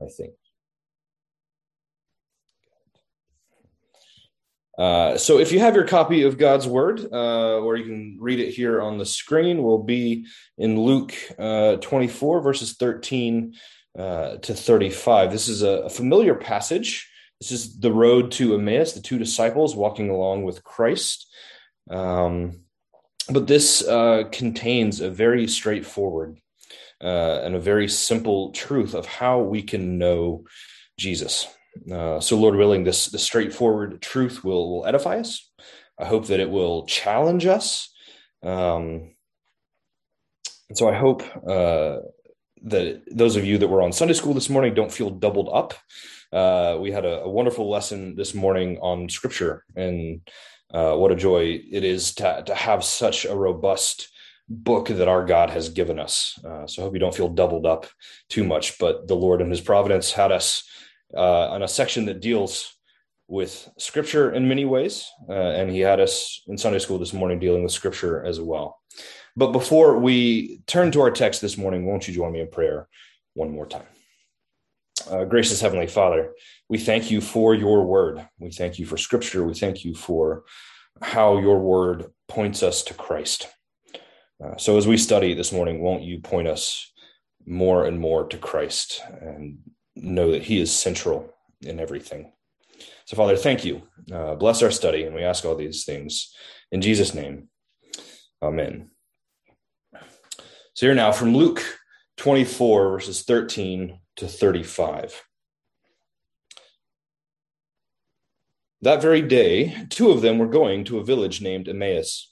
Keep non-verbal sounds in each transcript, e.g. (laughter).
I think. Uh, so if you have your copy of God's Word, uh, or you can read it here on the screen, we'll be in Luke uh, 24, verses 13 uh, to 35. This is a, a, familiar passage. This is the road to Emmaus, the two disciples walking along with Christ. Um, but this uh, contains a very straightforward and a very simple truth of how we can know Jesus. Uh, so, Lord willing, this the straightforward truth will will edify us. I hope that it will challenge us. Um, and so, I hope uh, that those of you that were on Sunday school this morning don't feel doubled up. Uh, we had a, a, wonderful lesson this morning on Scripture, and uh, what a joy it is to to have such a robust book that our God has given us. Uh, so, I hope you don't feel doubled up too much. But the Lord, in His providence, had us uh, on a section that deals with scripture in many ways. Uh, and he had us in Sunday school this morning dealing with scripture as well. But before we turn to our text this morning, won't you join me in prayer one more time? Uh, gracious Heavenly Father, we thank you for your word. We thank you for scripture. We thank you for how your word points us to Christ. Uh, so as we study this morning, won't you point us more and more to Christ and know that He is central in everything. So, Father, thank you. Uh, bless our study, and we ask all these things in Jesus' name. Amen. So, here now from Luke 24, verses 13 to 35. That very day, two of them were going to a village named Emmaus,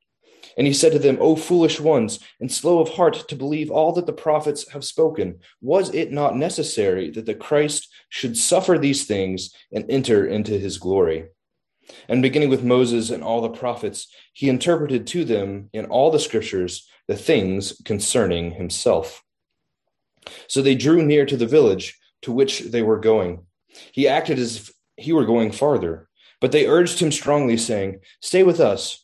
And he said to them, O foolish ones, and slow of heart to believe all that the prophets have spoken, was it not necessary that the Christ should suffer these things and enter into his glory? And beginning with Moses and all the prophets, he interpreted to them in all the scriptures the things concerning himself. So they drew near to the village to which they were going. He acted as if he were going farther, but they urged him strongly, saying, Stay with us,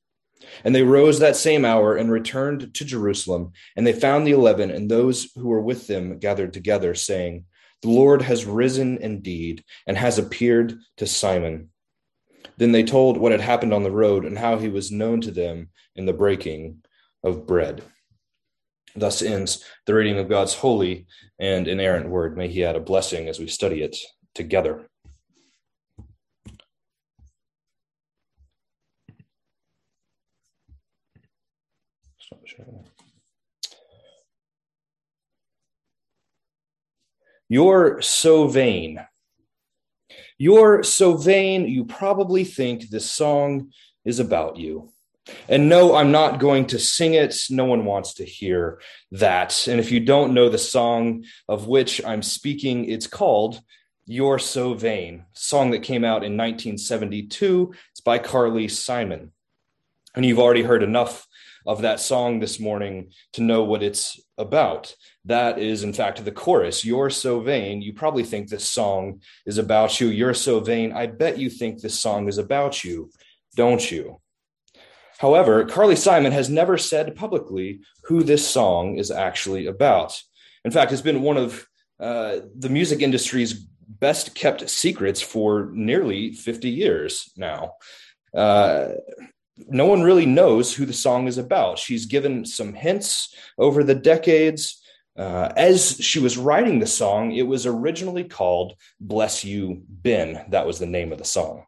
And they rose that same hour and returned to Jerusalem, and they found the eleven and those who were with them gathered together, saying, The Lord has risen indeed and has appeared to Simon. Then they told what had happened on the road and how he was known to them in the breaking of bread. Thus ends the reading of God's holy and inerrant word. May he add a blessing as we study it together. You're so vain. You're so vain, you probably think this song is about you. And no, I'm not going to sing it. No one wants to hear that. And if you don't know the song of which I'm speaking, it's called You're So Vain, song that came out in 1972. It's by Carly Simon. And you've already heard enough of that song this morning to know what it's about. That is, in fact, the chorus. You're so vain. You probably think this song is about you. You're so vain. I bet you think this song is about you, don't you? However, Carly Simon has never said publicly who this song is actually about. In fact, it's been one of uh, the music industry's best kept secrets for nearly 50 years now. Uh, no one really knows who the song is about. She's given some hints over the decades. Uh, as she was writing the song, it was originally called Bless You, Ben. That was the name of the song.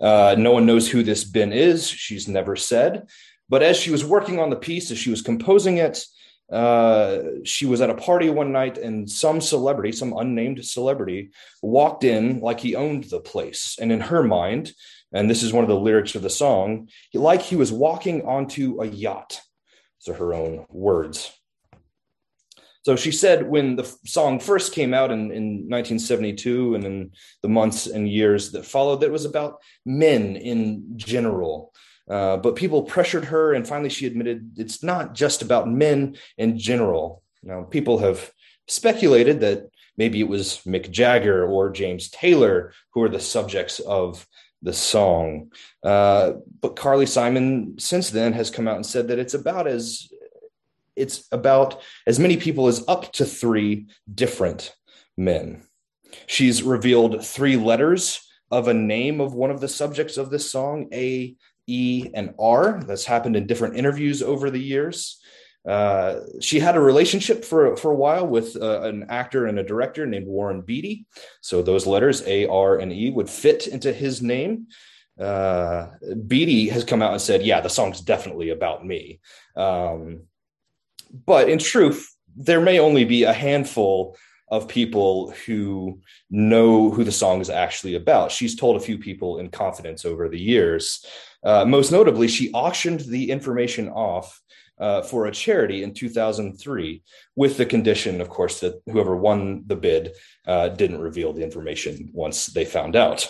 Uh, no one knows who this Ben is. She's never said. But as she was working on the piece, as she was composing it, uh, she was at a party one night and some celebrity, some unnamed celebrity, walked in like he owned the place. And in her mind, and this is one of the lyrics of the song, like he was walking onto a yacht. So her own words. So she said when the song first came out in, in 1972 and in the months and years that followed, that it was about men in general. Uh, but people pressured her, and finally she admitted it's not just about men in general. Now, people have speculated that maybe it was Mick Jagger or James Taylor who are the subjects of the song. Uh, but Carly Simon since then has come out and said that it's about as it's about as many people as up to three different men. She's revealed three letters of a name of one of the subjects of this song, A, E, and R. That's happened in different interviews over the years. Uh, she had a relationship for, for a while with uh, an actor and a director named Warren Beatty. So those letters, A, R, and E, would fit into his name. Uh, Beatty has come out and said, Yeah, the song's definitely about me. Um, but in truth, there may only be a handful of people who know who the song is actually about. She's told a few people in confidence over the years. Uh, most notably, she auctioned the information off uh, for a charity in 2003, with the condition, of course, that whoever won the bid uh, didn't reveal the information once they found out.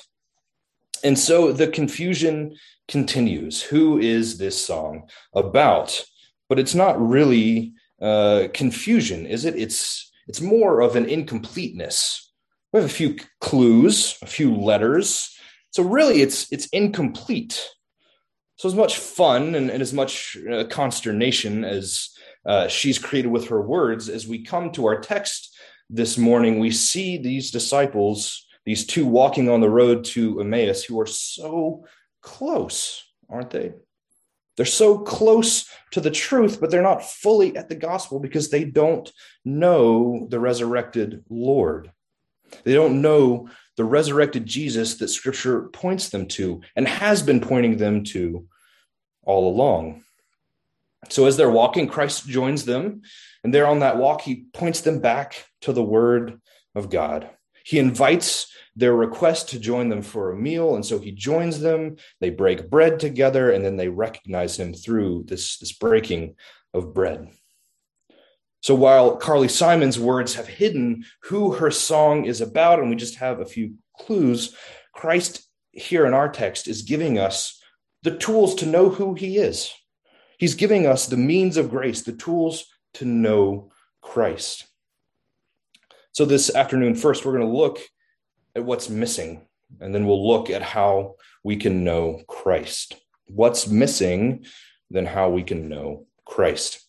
And so the confusion continues. Who is this song about? But it's not really uh, confusion, is it? It's it's more of an incompleteness. We have a few clues, a few letters. So really, it's it's incomplete. So as much fun and, and as much uh, consternation as uh, she's created with her words, as we come to our text this morning, we see these disciples, these two walking on the road to Emmaus, who are so close, aren't they? They're so close to the truth, but they're not fully at the gospel because they don't know the resurrected Lord. They don't know the resurrected Jesus that scripture points them to and has been pointing them to all along. So as they're walking, Christ joins them, and there on that walk, he points them back to the word of God. He invites their request to join them for a meal, and so he joins them. They break bread together, and then they recognize him through this, this breaking of bread. So while Carly Simon's words have hidden who her song is about, and we just have a few clues, Christ here in our text is giving us the tools to know who he is. He's giving us the means of grace, the tools to know Christ. So this afternoon, first, we're going to look at what's missing, and then we'll look at how we can know Christ. What's missing, then how we can know Christ.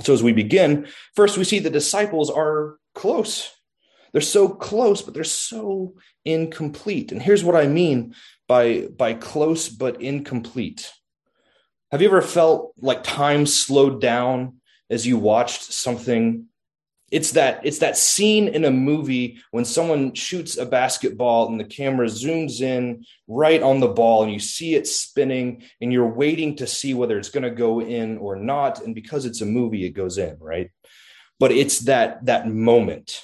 So as we begin, first we see the disciples are close. They're so close, but they're so incomplete. And here's what I mean by, by close but incomplete. Have you ever felt like time slowed down as you watched something it's that it's that scene in a movie when someone shoots a basketball and the camera zooms in right on the ball and you see it spinning and you're waiting to see whether it's going to go in or not. And because it's a movie it goes in right? But it's that that moment.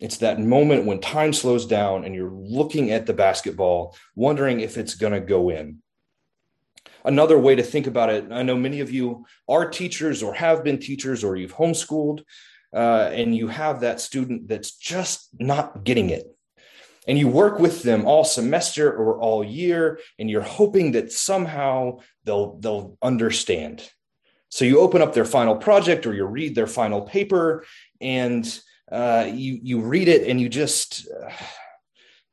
It's that moment when time slows down and you're looking at the basketball wondering if it's going to go in Another way to think about it, I know many of you are teachers or have been teachers or you've homeschooled, uh, and you have that student that's just not getting it. And you work with them all semester or all year, and you're hoping that somehow they'll they'll understand. So you open up their final project or you read their final paper, and uh, you you read it and you just uh,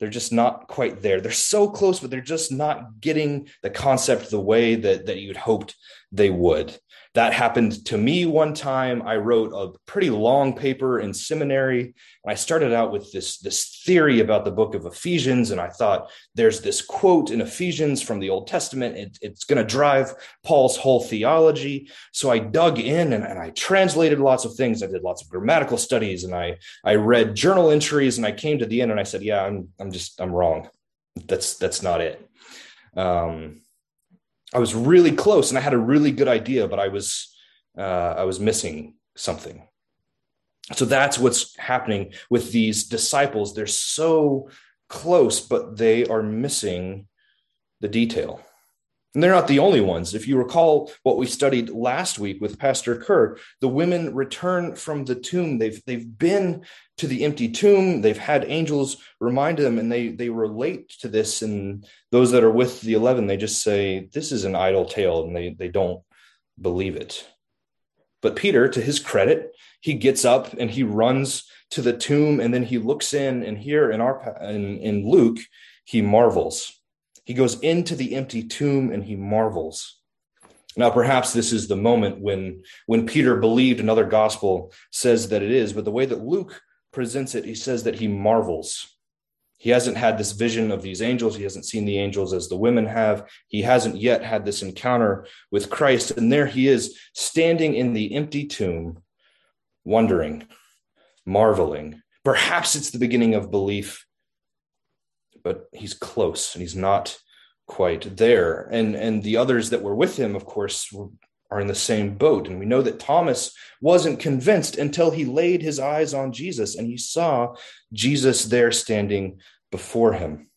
they're just not quite there. They're so close, but they're just not getting the concept the way that that you'd hoped they would. That happened to me one time. I wrote a pretty long paper in seminary, and I started out with this, this theory about the book of Ephesians. And I thought there's this quote in Ephesians from the Old Testament. It, it's going to drive Paul's whole theology. So I dug in and, and I translated lots of things. I did lots of grammatical studies and I, I read journal entries and I came to the end and I said, yeah, I'm, I'm just, I'm wrong. That's, that's not it. Um, I was really close and I had a really good idea, but I was uh, I was missing something. So that's what's happening with these disciples. They're so close, but they are missing the detail. And they're not the only ones. If you recall what we studied last week with Pastor Kerr, the women return from the tomb. They've they've been to the empty tomb. They've had angels remind them, and they they relate to this. And those that are with the eleven, they just say, This is an idle tale, and they they don't believe it. But Peter, to his credit, he gets up and he runs to the tomb, and then he looks in, and here in our in, in Luke, he marvels he goes into the empty tomb and he marvels. Now, perhaps this is the moment when, when Peter believed another gospel says that it is, but the way that Luke presents it, he says that he marvels. He hasn't had this vision of these angels. He hasn't seen the angels as the women have. He hasn't yet had this encounter with Christ. And there he is, standing in the empty tomb, wondering, marveling. Perhaps it's the beginning of belief but he's close and he's not quite there. And and the others that were with him, of course, were, are in the same boat. And we know that Thomas wasn't convinced until he laid his eyes on Jesus and he saw Jesus there standing before him.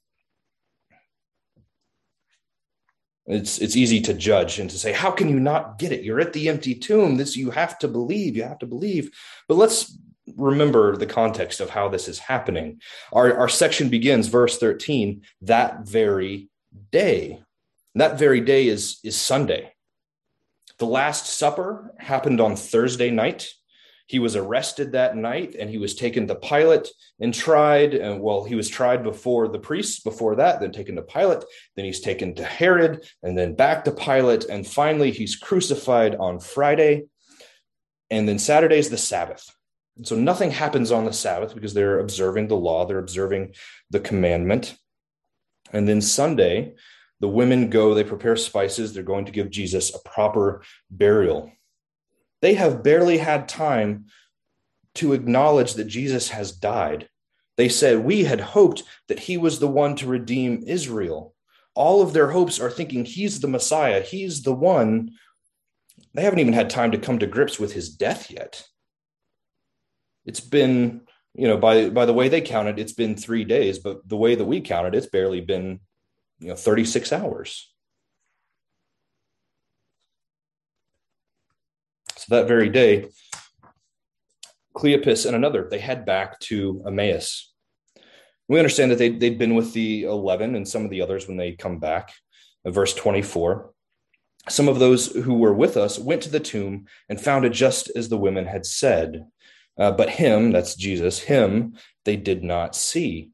It's it's easy to judge and to say, how can you not get it? You're at the empty tomb. This you have to believe. You have to believe. But let's remember the context of how this is happening. Our, our section begins, verse 13, that very day. That very day is, is Sunday. The Last Supper happened on Thursday night. He was arrested that night and he was taken to Pilate and tried. And well, he was tried before the priests, before that, then taken to Pilate. Then he's taken to Herod and then back to Pilate. And finally, he's crucified on Friday. And then Saturday is the Sabbath. And so nothing happens on the Sabbath because they're observing the law, they're observing the commandment. And then Sunday, the women go, they prepare spices, they're going to give Jesus a proper burial. They have barely had time to acknowledge that Jesus has died. They said, We had hoped that he was the one to redeem Israel. All of their hopes are thinking he's the Messiah, he's the one. They haven't even had time to come to grips with his death yet it's been you know by by the way they counted it's been three days but the way that we counted it's barely been you know 36 hours. So that very day cleopas and another they head back to emmaus. We understand that they, they'd been with the 11 and some of the others when they come back. Verse 24 some of those who were with us went to the tomb and found it just as the women had said uh, but him, that's Jesus, him, they did not see.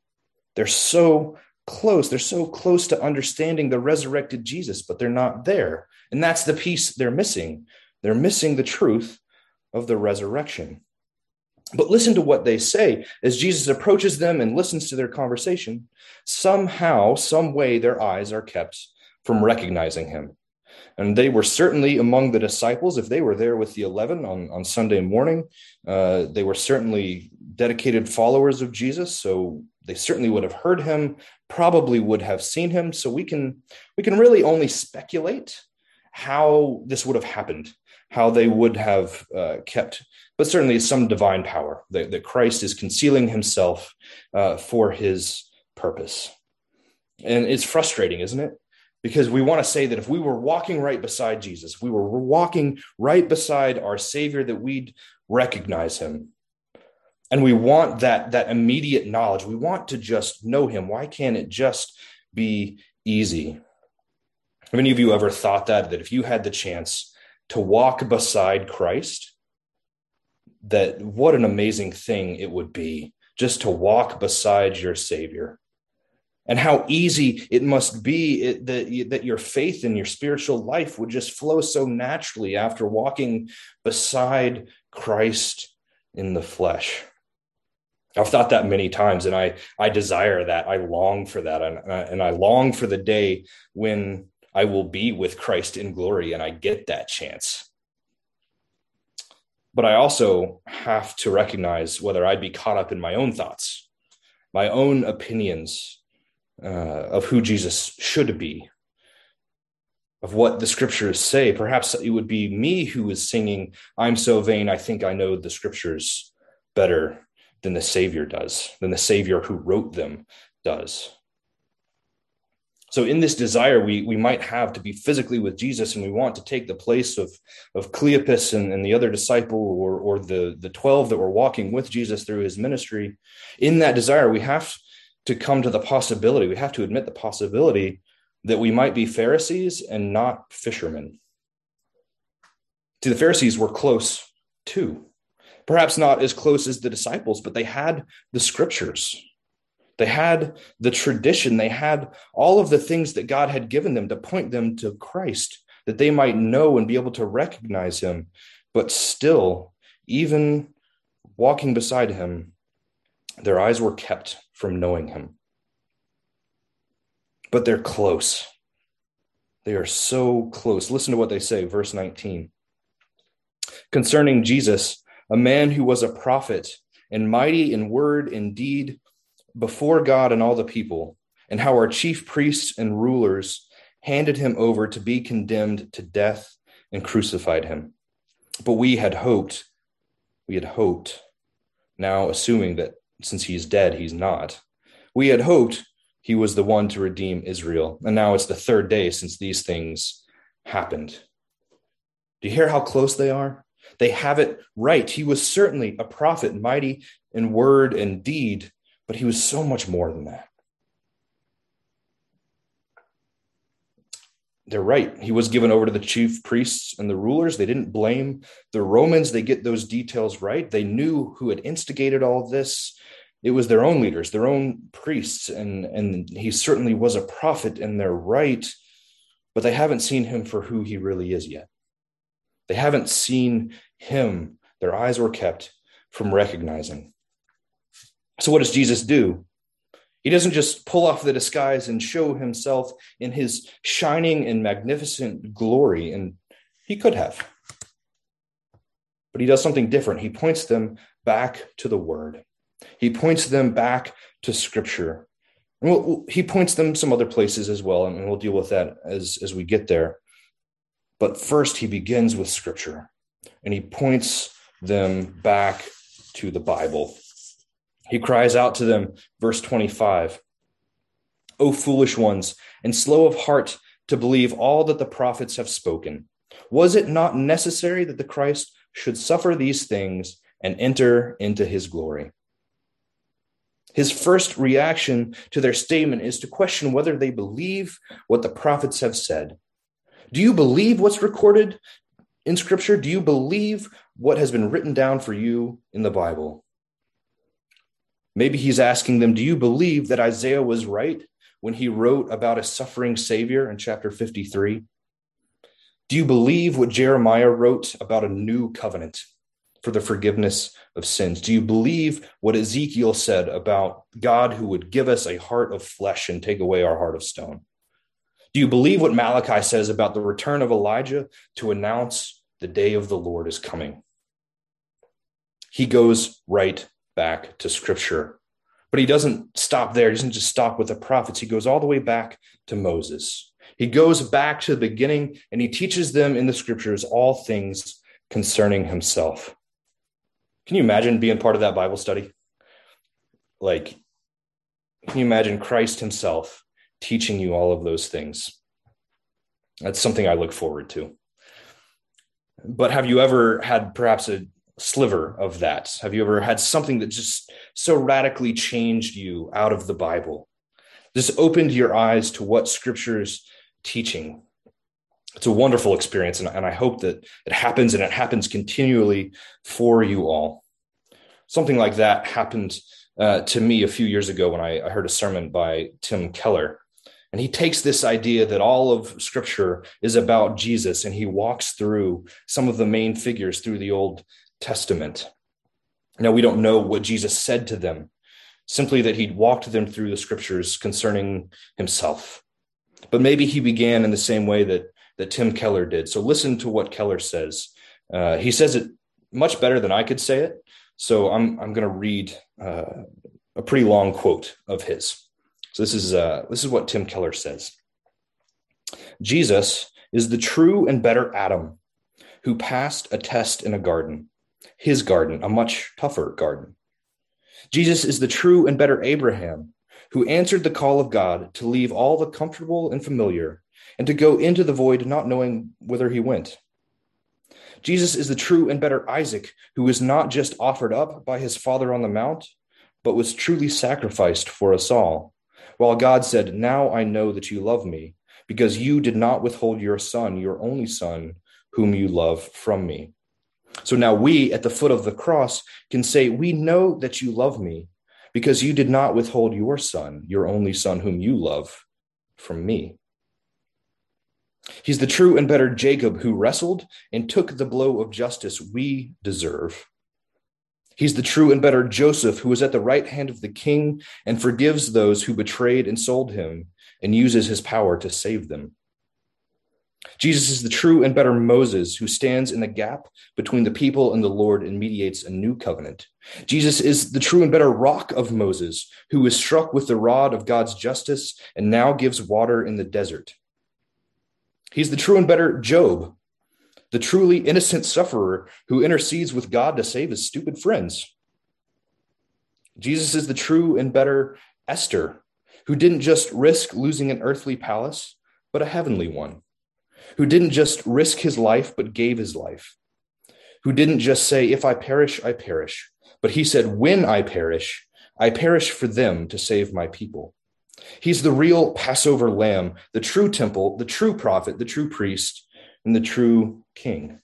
They're so close. They're so close to understanding the resurrected Jesus, but they're not there. And that's the piece they're missing. They're missing the truth of the resurrection. But listen to what they say as Jesus approaches them and listens to their conversation. Somehow, some way, their eyes are kept from recognizing him. And they were certainly among the disciples. If they were there with the 11 on, on Sunday morning, uh, they were certainly dedicated followers of Jesus. So they certainly would have heard him, probably would have seen him. So we can, we can really only speculate how this would have happened, how they would have uh, kept, but certainly some divine power that, that Christ is concealing himself uh, for his purpose. And it's frustrating, isn't it? Because we want to say that if we were walking right beside Jesus, if we were walking right beside our Savior, that we'd recognize him. And we want that, that immediate knowledge. We want to just know him. Why can't it just be easy? Have any of you ever thought that, that if you had the chance to walk beside Christ, that what an amazing thing it would be just to walk beside your Savior? And how easy it must be it, that, that your faith and your spiritual life would just flow so naturally after walking beside Christ in the flesh. I've thought that many times, and I I desire that. I long for that, and, and I long for the day when I will be with Christ in glory, and I get that chance. But I also have to recognize whether I'd be caught up in my own thoughts, my own opinions, uh, of who Jesus should be, of what the scriptures say. Perhaps it would be me who is singing, I'm so vain, I think I know the scriptures better than the Savior does, than the Savior who wrote them does. So, in this desire, we, we might have to be physically with Jesus, and we want to take the place of, of Cleopas and, and the other disciple or, or the, the 12 that were walking with Jesus through his ministry. In that desire, we have to come to the possibility, we have to admit the possibility that we might be Pharisees and not fishermen. See, the Pharisees were close too. Perhaps not as close as the disciples, but they had the scriptures. They had the tradition. They had all of the things that God had given them to point them to Christ, that they might know and be able to recognize him. But still, even walking beside him, their eyes were kept from knowing him. But they're close. They are so close. Listen to what they say, verse 19. Concerning Jesus, a man who was a prophet and mighty in word and deed before God and all the people, and how our chief priests and rulers handed him over to be condemned to death and crucified him. But we had hoped, we had hoped, now assuming that since he's dead, he's not. We had hoped he was the one to redeem Israel, and now it's the third day since these things happened. Do you hear how close they are? They have it right. He was certainly a prophet, mighty in word and deed, but he was so much more than that. They're right. He was given over to the chief priests and the rulers. They didn't blame the Romans. They get those details right. They knew who had instigated all of this it was their own leaders, their own priests, and and he certainly was a prophet in their right, but they haven't seen him for who he really is yet. They haven't seen him. Their eyes were kept from recognizing. So what does Jesus do? He doesn't just pull off the disguise and show himself in his shining and magnificent glory, and he could have. But he does something different. He points them back to the word. He points them back to Scripture. And we'll, he points them some other places as well, and we'll deal with that as, as we get there. But first, he begins with Scripture, and he points them back to the Bible. He cries out to them, verse 25 O foolish ones, and slow of heart to believe all that the prophets have spoken. Was it not necessary that the Christ should suffer these things and enter into his glory? His first reaction to their statement is to question whether they believe what the prophets have said. Do you believe what's recorded in Scripture? Do you believe what has been written down for you in the Bible? Maybe he's asking them, Do you believe that Isaiah was right when he wrote about a suffering Savior in chapter 53? Do you believe what Jeremiah wrote about a new covenant for the forgiveness of sins? Do you believe what Ezekiel said about God who would give us a heart of flesh and take away our heart of stone? Do you believe what Malachi says about the return of Elijah to announce the day of the Lord is coming? He goes right back to scripture. But he doesn't stop there. He doesn't just stop with the prophets. He goes all the way back to Moses. He goes back to the beginning and he teaches them in the scriptures all things concerning himself. Can you imagine being part of that Bible study? Like, can you imagine Christ himself teaching you all of those things? That's something I look forward to. But have you ever had perhaps a sliver of that? Have you ever had something that just so radically changed you out of the Bible? Just opened your eyes to what Scripture's teaching. It's a wonderful experience, and, and I hope that it happens and it happens continually for you all. Something like that happened uh, to me a few years ago when I, I heard a sermon by Tim Keller. And he takes this idea that all of scripture is about Jesus and he walks through some of the main figures through the Old Testament. Now, we don't know what Jesus said to them, simply that he walked them through the scriptures concerning himself. But maybe he began in the same way that, that Tim Keller did. So listen to what Keller says. Uh, he says it much better than I could say it. So I'm, I'm going to read uh, a pretty long quote of his. So this is uh, this is what Tim Keller says. Jesus is the true and better Adam who passed a test in a garden, his garden, a much tougher garden. Jesus is the true and better Abraham who answered the call of God to leave all the comfortable and familiar and to go into the void not knowing whither he went. Jesus is the true and better Isaac who was not just offered up by his father on the mount, but was truly sacrificed for us all while God said, Now I know that you love me, because you did not withhold your son, your only son, whom you love from me. So now we at the foot of the cross can say, We know that you love me, because you did not withhold your son, your only son, whom you love, from me. He's the true and better Jacob who wrestled and took the blow of justice we deserve He's the true and better Joseph who is at the right hand of the king and forgives those who betrayed and sold him and uses his power to save them. Jesus is the true and better Moses who stands in the gap between the people and the Lord and mediates a new covenant. Jesus is the true and better rock of Moses who was struck with the rod of God's justice and now gives water in the desert. He's the true and better Job the truly innocent sufferer who intercedes with God to save his stupid friends. Jesus is the true and better Esther, who didn't just risk losing an earthly palace, but a heavenly one, who didn't just risk his life, but gave his life, who didn't just say, If I perish, I perish, but he said, When I perish, I perish for them to save my people. He's the real Passover lamb, the true temple, the true prophet, the true priest, and the true king.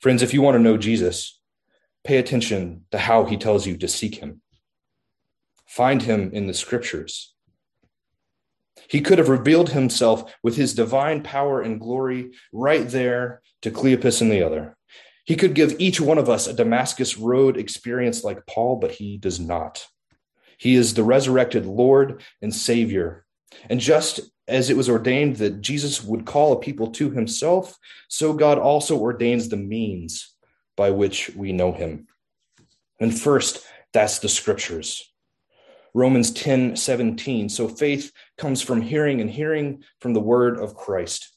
Friends, if you want to know Jesus, pay attention to how he tells you to seek him. Find him in the scriptures. He could have revealed himself with his divine power and glory right there to Cleopas and the other. He could give each one of us a Damascus Road experience like Paul, but he does not. He is the resurrected Lord and Savior. And just as it was ordained that Jesus would call a people to himself, so God also ordains the means by which we know him. And first, that's the scriptures. Romans 10 17. So faith comes from hearing, and hearing from the word of Christ.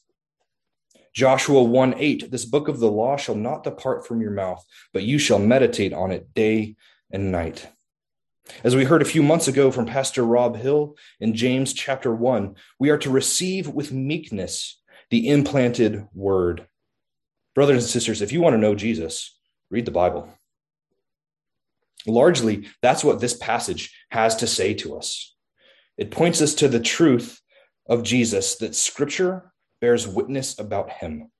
Joshua 1 8. This book of the law shall not depart from your mouth, but you shall meditate on it day and night. As we heard a few months ago from Pastor Rob Hill in James chapter 1, we are to receive with meekness the implanted word. Brothers and sisters, if you want to know Jesus, read the Bible. Largely, that's what this passage has to say to us. It points us to the truth of Jesus that Scripture bears witness about him.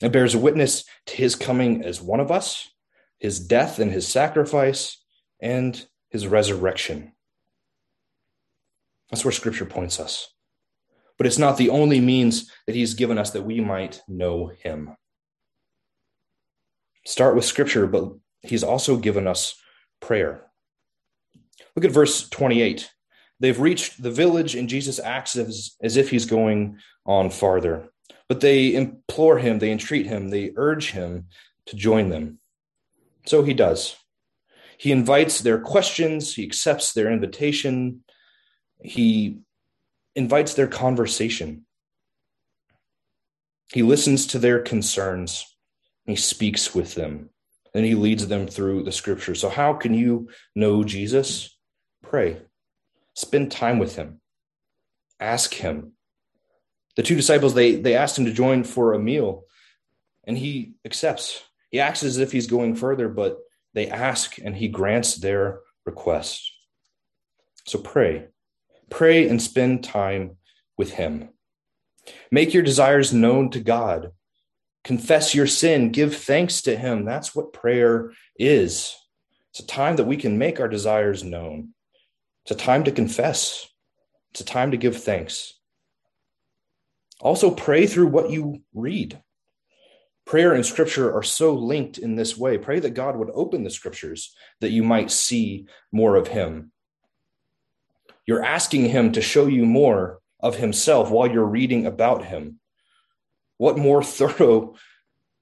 It bears witness to his coming as one of us, his death and his sacrifice, and his resurrection. That's where scripture points us. But it's not the only means that he's given us that we might know him. Start with scripture, but he's also given us prayer. Look at verse 28. They've reached the village, and Jesus acts as, as if he's going on farther. But they implore him, they entreat him, they urge him to join them. So he does. He invites their questions, he accepts their invitation, he invites their conversation. He listens to their concerns, he speaks with them, and he leads them through the scripture. So, how can you know Jesus? Pray, spend time with him, ask him, The two disciples, they, they asked him to join for a meal, and he accepts. He acts as if he's going further, but they ask and he grants their request. So pray. Pray and spend time with him. Make your desires known to God. Confess your sin. Give thanks to him. That's what prayer is. It's a time that we can make our desires known. It's a time to confess. It's a time to give thanks. Also, pray through what you read. Prayer and scripture are so linked in this way. Pray that God would open the scriptures that you might see more of Him. You're asking Him to show you more of Himself while you're reading about Him. What more (laughs) thorough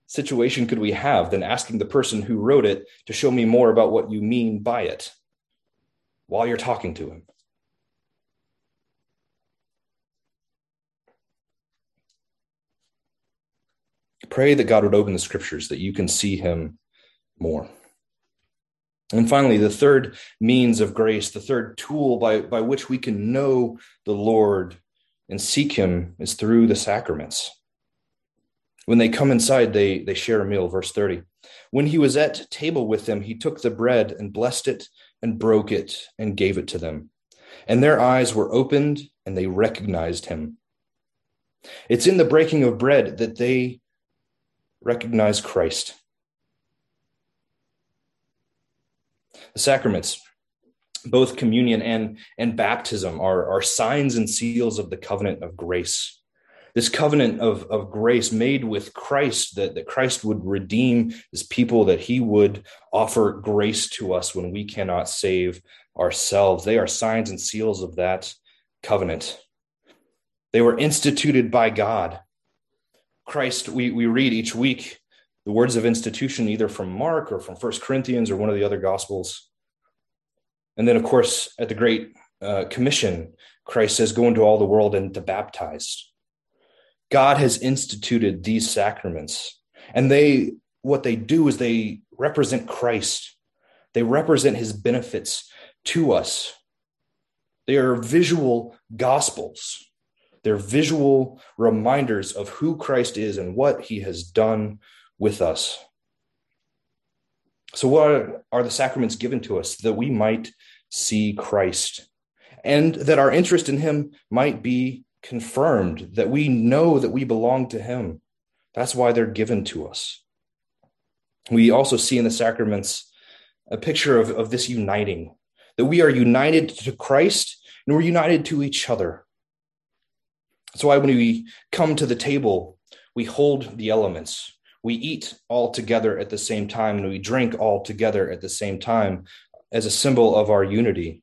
situation could we have than asking the person who wrote it to show me more about what you mean by it while you're talking to Him? Pray that God would open the scriptures that you can see him more. And finally, the third means of grace, the third tool by, by which we can know the Lord and seek him is through the sacraments. When they come inside, they, they share a meal. Verse 30. When he was at table with them, he took the bread and blessed it and broke it and gave it to them. And their eyes were opened and they recognized him. It's in the breaking of bread that they recognize Christ. The sacraments, both communion and, and baptism, are, are signs and seals of the covenant of grace. This covenant of, of grace made with Christ, that, that Christ would redeem his people, that he would offer grace to us when we cannot save ourselves. They are signs and seals of that covenant. They were instituted by God Christ, we, we read each week the words of institution, either from Mark or from First Corinthians or one of the other Gospels. And then, of course, at the Great uh, Commission, Christ says, Go into all the world and to baptize. God has instituted these sacraments, and they what they do is they represent Christ. They represent his benefits to us. They are visual gospels. They're visual reminders of who Christ is and what he has done with us. So, what are the sacraments given to us that we might see Christ and that our interest in him might be confirmed, that we know that we belong to him? That's why they're given to us. We also see in the sacraments a picture of, of this uniting, that we are united to Christ and we're united to each other. That's why when we come to the table, we hold the elements. We eat all together at the same time and we drink all together at the same time as a symbol of our unity.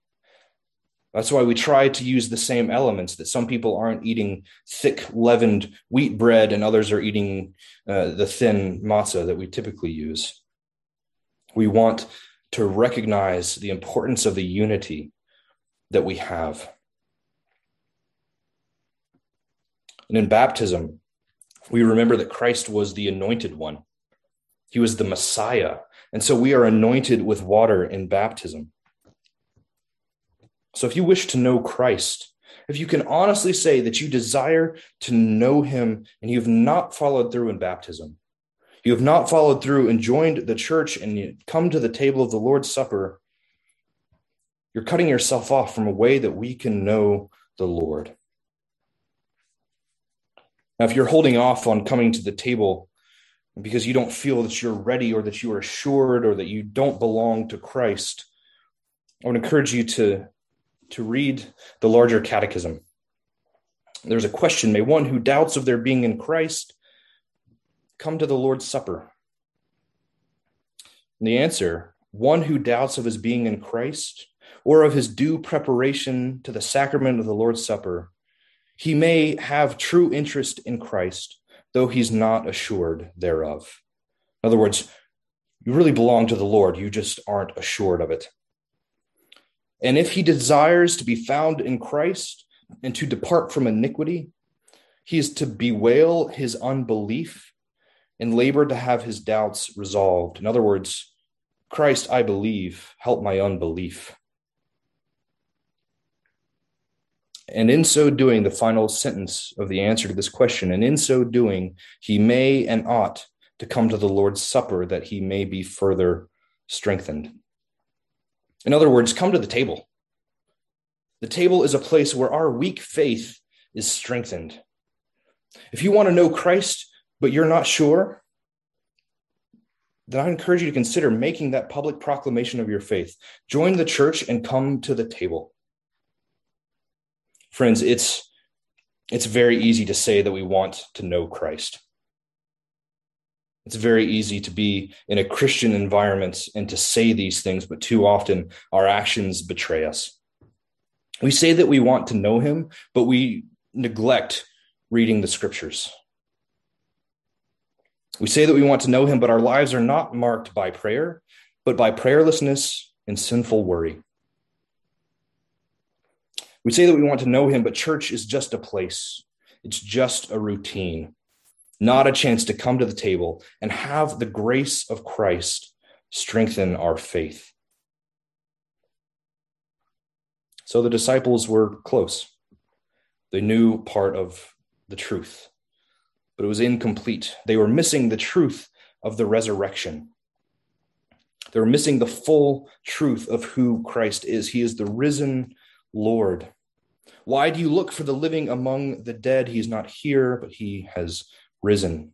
That's why we try to use the same elements, that some people aren't eating thick leavened wheat bread and others are eating uh, the thin matzah that we typically use. We want to recognize the importance of the unity that we have. And in baptism, we remember that Christ was the anointed one, he was the Messiah. And so we are anointed with water in baptism. So if you wish to know Christ, if you can honestly say that you desire to know him and you have not followed through in baptism, you have not followed through and joined the church and you come to the table of the Lord's Supper, you're cutting yourself off from a way that we can know the Lord. Now, if you're holding off on coming to the table because you don't feel that you're ready or that you are assured or that you don't belong to Christ, I would encourage you to, to read the larger catechism. There's a question May one who doubts of their being in Christ come to the Lord's Supper? And the answer one who doubts of his being in Christ or of his due preparation to the sacrament of the Lord's Supper he may have true interest in Christ, though he's not assured thereof. In other words, you really belong to the Lord, you just aren't assured of it. And if he desires to be found in Christ and to depart from iniquity, he is to bewail his unbelief and labor to have his doubts resolved. In other words, Christ, I believe, help my unbelief. And in so doing, the final sentence of the answer to this question, and in so doing, he may and ought to come to the Lord's Supper that he may be further strengthened. In other words, come to the table. The table is a place where our weak faith is strengthened. If you want to know Christ, but you're not sure, then I encourage you to consider making that public proclamation of your faith. Join the church and come to the table. Friends, it's it's very easy to say that we want to know Christ. It's very easy to be in a Christian environment and to say these things, but too often our actions betray us. We say that we want to know him, but we neglect reading the scriptures. We say that we want to know him, but our lives are not marked by prayer, but by prayerlessness and sinful worry. We say that we want to know him, but church is just a place, it's just a routine, not a chance to come to the table and have the grace of Christ strengthen our faith. So the disciples were close. They knew part of the truth but it was incomplete. They were missing the truth of the resurrection. They were missing the full truth of who Christ is. He is the risen Lord. Why do you look for the living among the dead? He is not here, but he has risen.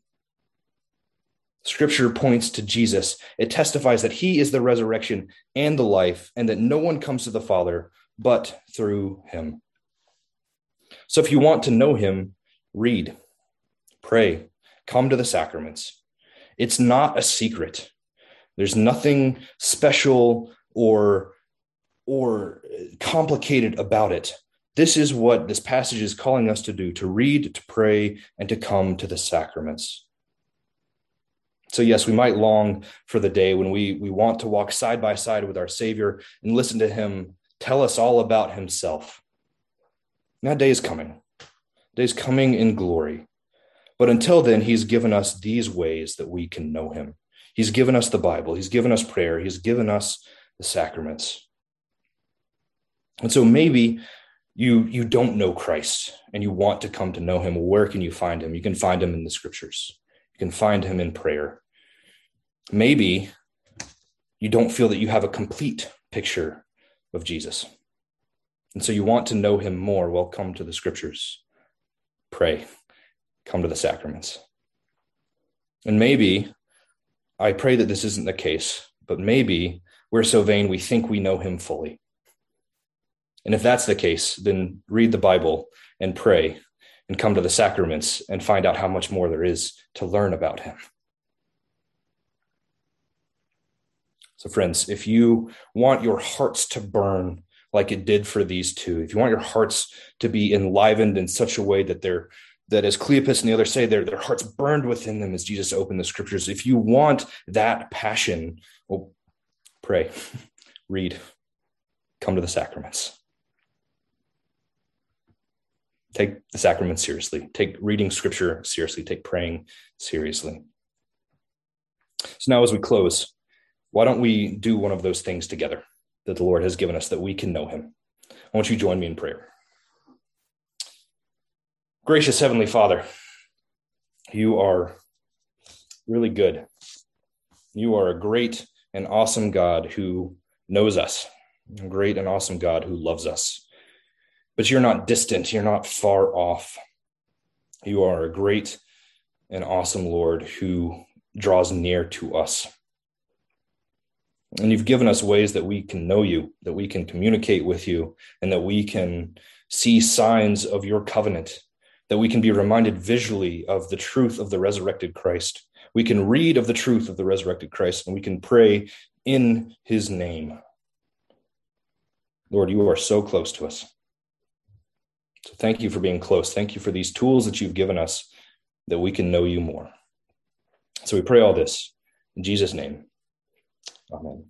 Scripture points to Jesus. It testifies that he is the resurrection and the life, and that no one comes to the Father but through him. So if you want to know him, read pray, come to the sacraments. It's not a secret. There's nothing special or or complicated about it. This is what this passage is calling us to do to read, to pray, and to come to the sacraments. So, yes, we might long for the day when we, we want to walk side by side with our Savior and listen to Him tell us all about Himself. That day is coming. Day is coming in glory. But until then, he's given us these ways that we can know him. He's given us the Bible, he's given us prayer, he's given us the sacraments. And so maybe you you don't know Christ and you want to come to know him. where can you find him? You can find him in the scriptures. You can find him in prayer. Maybe you don't feel that you have a complete picture of Jesus. And so you want to know him more. Well, come to the scriptures. Pray come to the sacraments. And maybe, I pray that this isn't the case, but maybe we're so vain we think we know him fully. And if that's the case, then read the Bible and pray and come to the sacraments and find out how much more there is to learn about him. So, friends, if you want your hearts to burn like it did for these two, if you want your hearts to be enlivened in such a way that they're that as Cleopas and the others say, their, their hearts burned within them as Jesus opened the scriptures. If you want that passion, well, pray, (laughs) read, come to the sacraments. Take the sacrament seriously. Take reading scripture seriously. Take praying seriously. So now, as we close, why don't we do one of those things together that the Lord has given us that we can know Him? I want you to join me in prayer. Gracious Heavenly Father, you are really good. You are a great and awesome God who knows us, a great and awesome God who loves us. But you're not distant, you're not far off. You are a great and awesome Lord who draws near to us. And you've given us ways that we can know you, that we can communicate with you, and that we can see signs of your covenant that we can be reminded visually of the truth of the resurrected Christ. We can read of the truth of the resurrected Christ and we can pray in his name. Lord, you are so close to us. So thank you for being close. Thank you for these tools that you've given us that we can know you more. So we pray all this in Jesus' name. Amen.